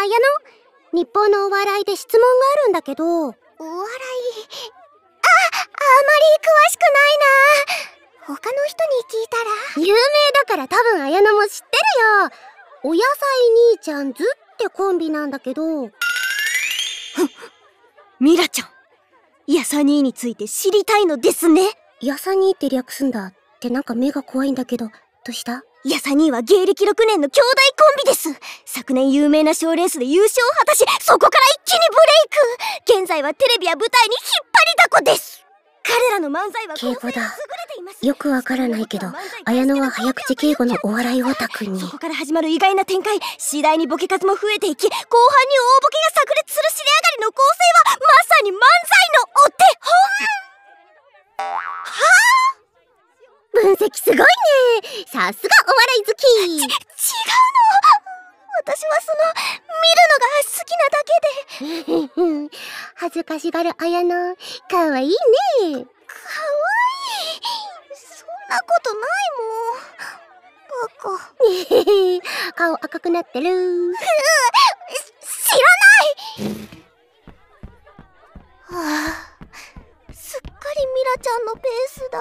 綾乃日本のお笑いで質問があるんだけど。お笑い。ああまり詳しくないな。他の人に聞いたら。有名だから多分綾乃も知ってるよ。お野菜兄ちゃんずってコンビなんだけど。ミラちゃん。ヤサ兄について知りたいのですね。ヤサ兄って略すんだってなんか目が怖いんだけどどうした？ヤサ兄は芸歴6年の兄弟コンビです。昨年有名な賞レースで優勝を果たしそこから一気にブレイク。現在はテレビや舞台に引っ張りだこです。彼らの漫才は敬語だ。よくわからないけど綾乃は早口敬語のお笑いオタクに。そこから始まる意外な展開。次第にボケ数も増えていき後半に大ボケが炸裂する仕上がりの構成はまさに漫才のお手本。はあ？分析すごいね。さすがお笑い好き。違うの。私はその見るのが好きなだけで。恥ずかしがる綾乃。かわいいね。かわいい。そんなことないもん。バカ。顔赤くなってる。知らない。はあすっかりミラちゃんのペースだ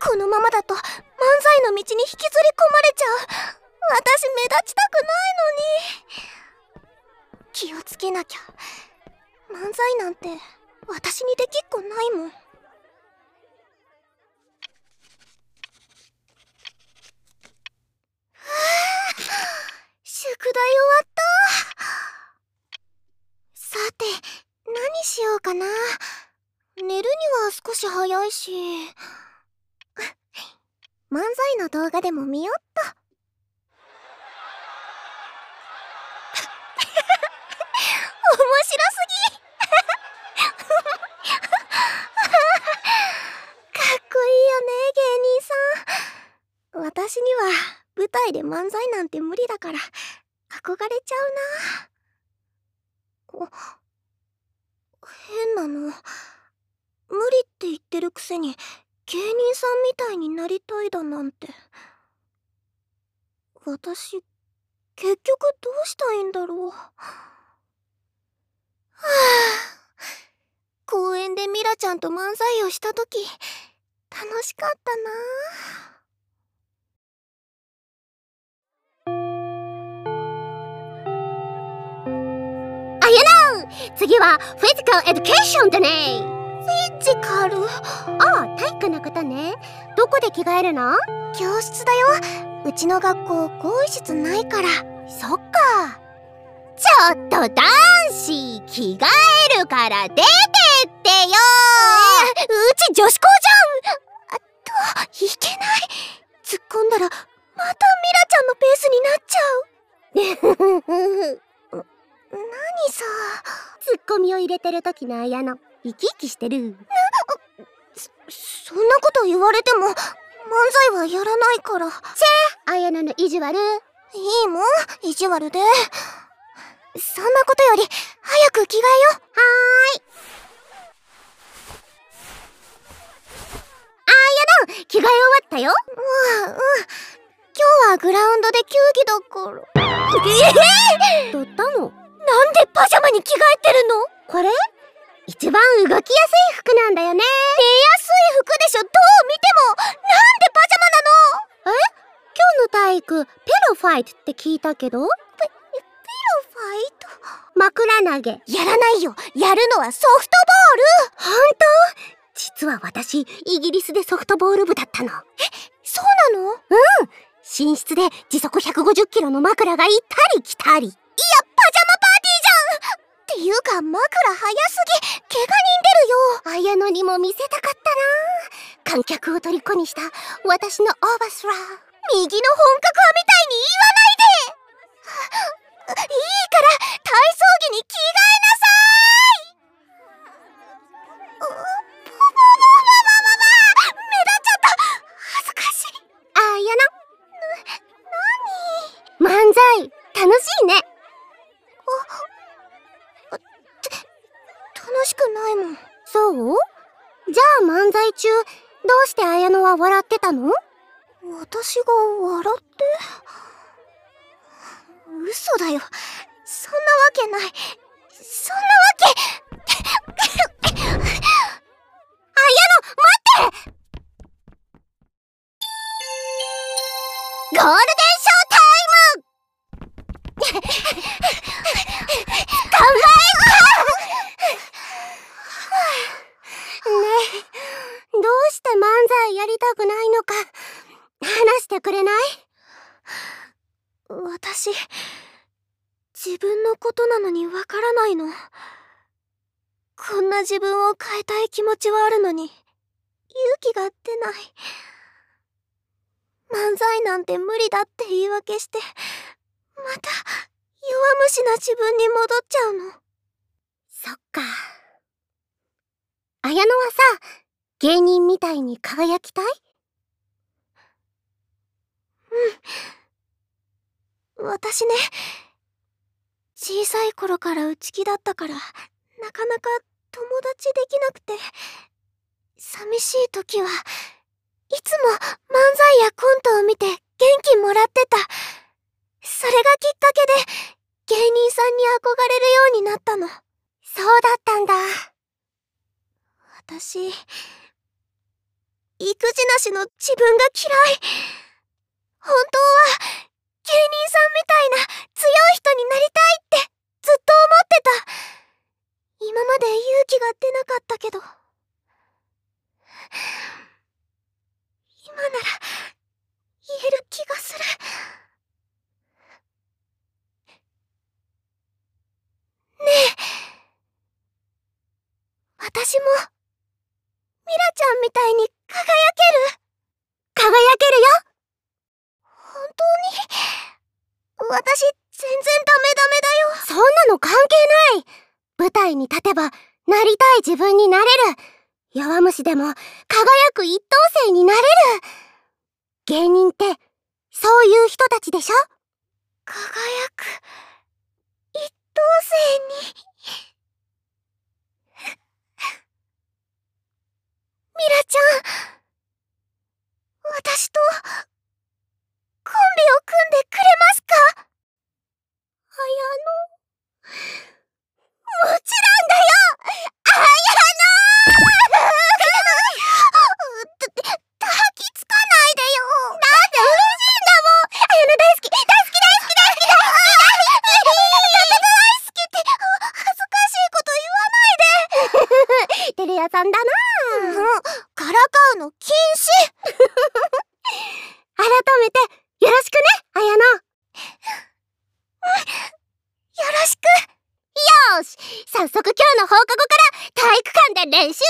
このままだと漫才の道に引きずり込まれちゃう。私目立ちたくないのに。気をつけなきゃ。漫才なんて私にできっこないもん。宿題終わった。さて何しようかな。寝るには少し早いし。漫才の動画でも見よっと。面白すぎ。かっこいいよね芸人さん。私には舞台で漫才なんて無理だから。憧れちゃうな。変なの。無理って言ってるくせに。芸人さんみたいになりたいだなんて。私結局どうしたいんだろう。はあ公園でミラちゃんと漫才をした時楽しかったなあやな次はフィジカルエデュケーションだねフィジカルああ体育のことね。どこで着替えるの？教室だよ。うちの学校更衣室ないから。そっか。ちょっと男子着替えるから出てってよ、えー、うち女子校じゃん。あといけない。突っ込んだらまたミラちゃんのペースになっちゃう。何さ。ツッコミを入れてる時の綾乃生き生きしてる。そそんなこと言われても漫才はやらないから。チェ綾乃の意地悪。いいもん意地悪で。そんなことより早く着替えよはーい。あやの着替え終わったよ。うんうん。今日はグラウンドで球技だから。ええー、どったの？なんでパジャマに着替えてるの？これ？一番動きやすい服なんだよね。寝やすい服でしょ。どう見ても。なんでパジャマなの。え？今日の体育ペロファイトって聞いたけど？ペペロファイト？枕投げ。やらないよ。やるのはソフトボール。本当？実は私イギリスでソフトボール部だったの。え？そうなの？うん。寝室で時速150キロの枕が行ったり来たりていうか枕早すぎ。怪我人出るよ。綾乃にも見せたかったな。観客を虜にした私のオーバスラ右の本格派みたいに言わないで。いいから体操着に着替えじゃあ漫才中どうして綾乃は笑ってたの？私が笑って？嘘だよ。けない。そんなわけ。あやの待って！ゴールデンショータイム乾杯ねえどうして漫才やりたくないのか話しくれない？私自分のことなのにわからないの。こんな自分を変えたい気持ちはあるのに勇気が出ない。漫才なんて無理だって言い訳してまた弱虫な自分に戻っちゃうの。そっか。綾乃はさ芸人みたいに輝きたい？うん。私ね小さい頃から内気だったからなかなか友達できなくて寂しい時はいつも漫才やコントを見て元気もらってた。それがきっかけで芸人さんに憧れるようになったの。そうだったんだ。私育児なしの自分が嫌い。本当は芸人さんみたいな強い人になりたいってずっと思ってた。今まで勇気が出なかったけど。今なら言える気がする。ねえ。私もミラちゃんみたいに輝ける。輝けるよ。当に？私全然ダメダメだよ。そんなの関係ない。舞台に立てばなりたい自分になれる。弱虫でも輝く一等星になれる。芸人ってそういう人たちでしょ？輝く一等星にミラちゃん私とコンビを組んでくれますか綾乃もちろんだよ綾た抱きつかないでよだって嬉しいんだもん綾乃大好き大好き大好き大好き大好大好きって恥ずかしいこと言わないできテレ屋さんだなうんからかうの禁止改めてよろしくね綾乃よろしくよーし早速今日の放課後から体育館で練習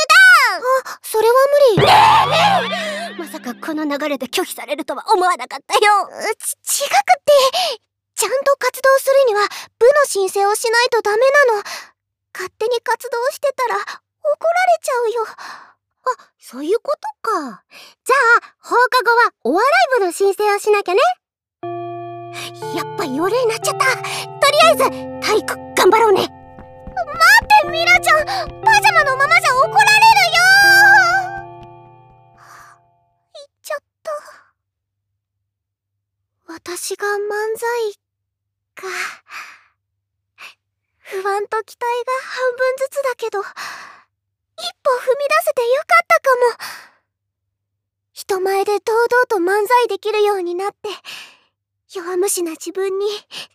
あそれは無理だまさかこの流れで拒否されるとは思わなかったよ。ち違くって。ちゃんと活動するには部の申請をしないとダメなの。勝手に活動してたら怒られちゃうよ。あそういうことか。じゃあ放課後はお笑い部の申請をしなきゃね。やっぱ夜になっちゃった。とりあえず体育頑張ろうね。待ってミラちゃん。漫才か不安と期待が半分ずつだけど一歩踏み出せてよかったかも。人前で堂々と漫才できるようになって弱虫な自分に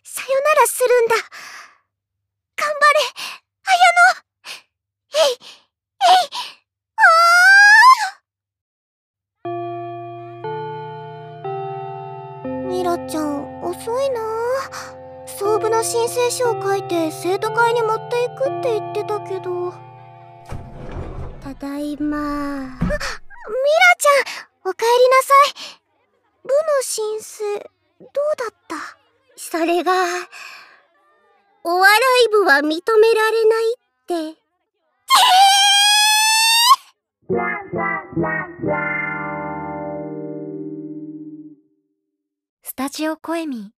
さよならするんだ。頑張れ綾乃。えいえいあー。ちゃん遅いな。総部の申請書を書いて生徒会に持っていくって言ってたけどただいまミラちゃんおかえりな。さい部の申請どうだったそれがお笑い部は認められな。いってスタジオコエミ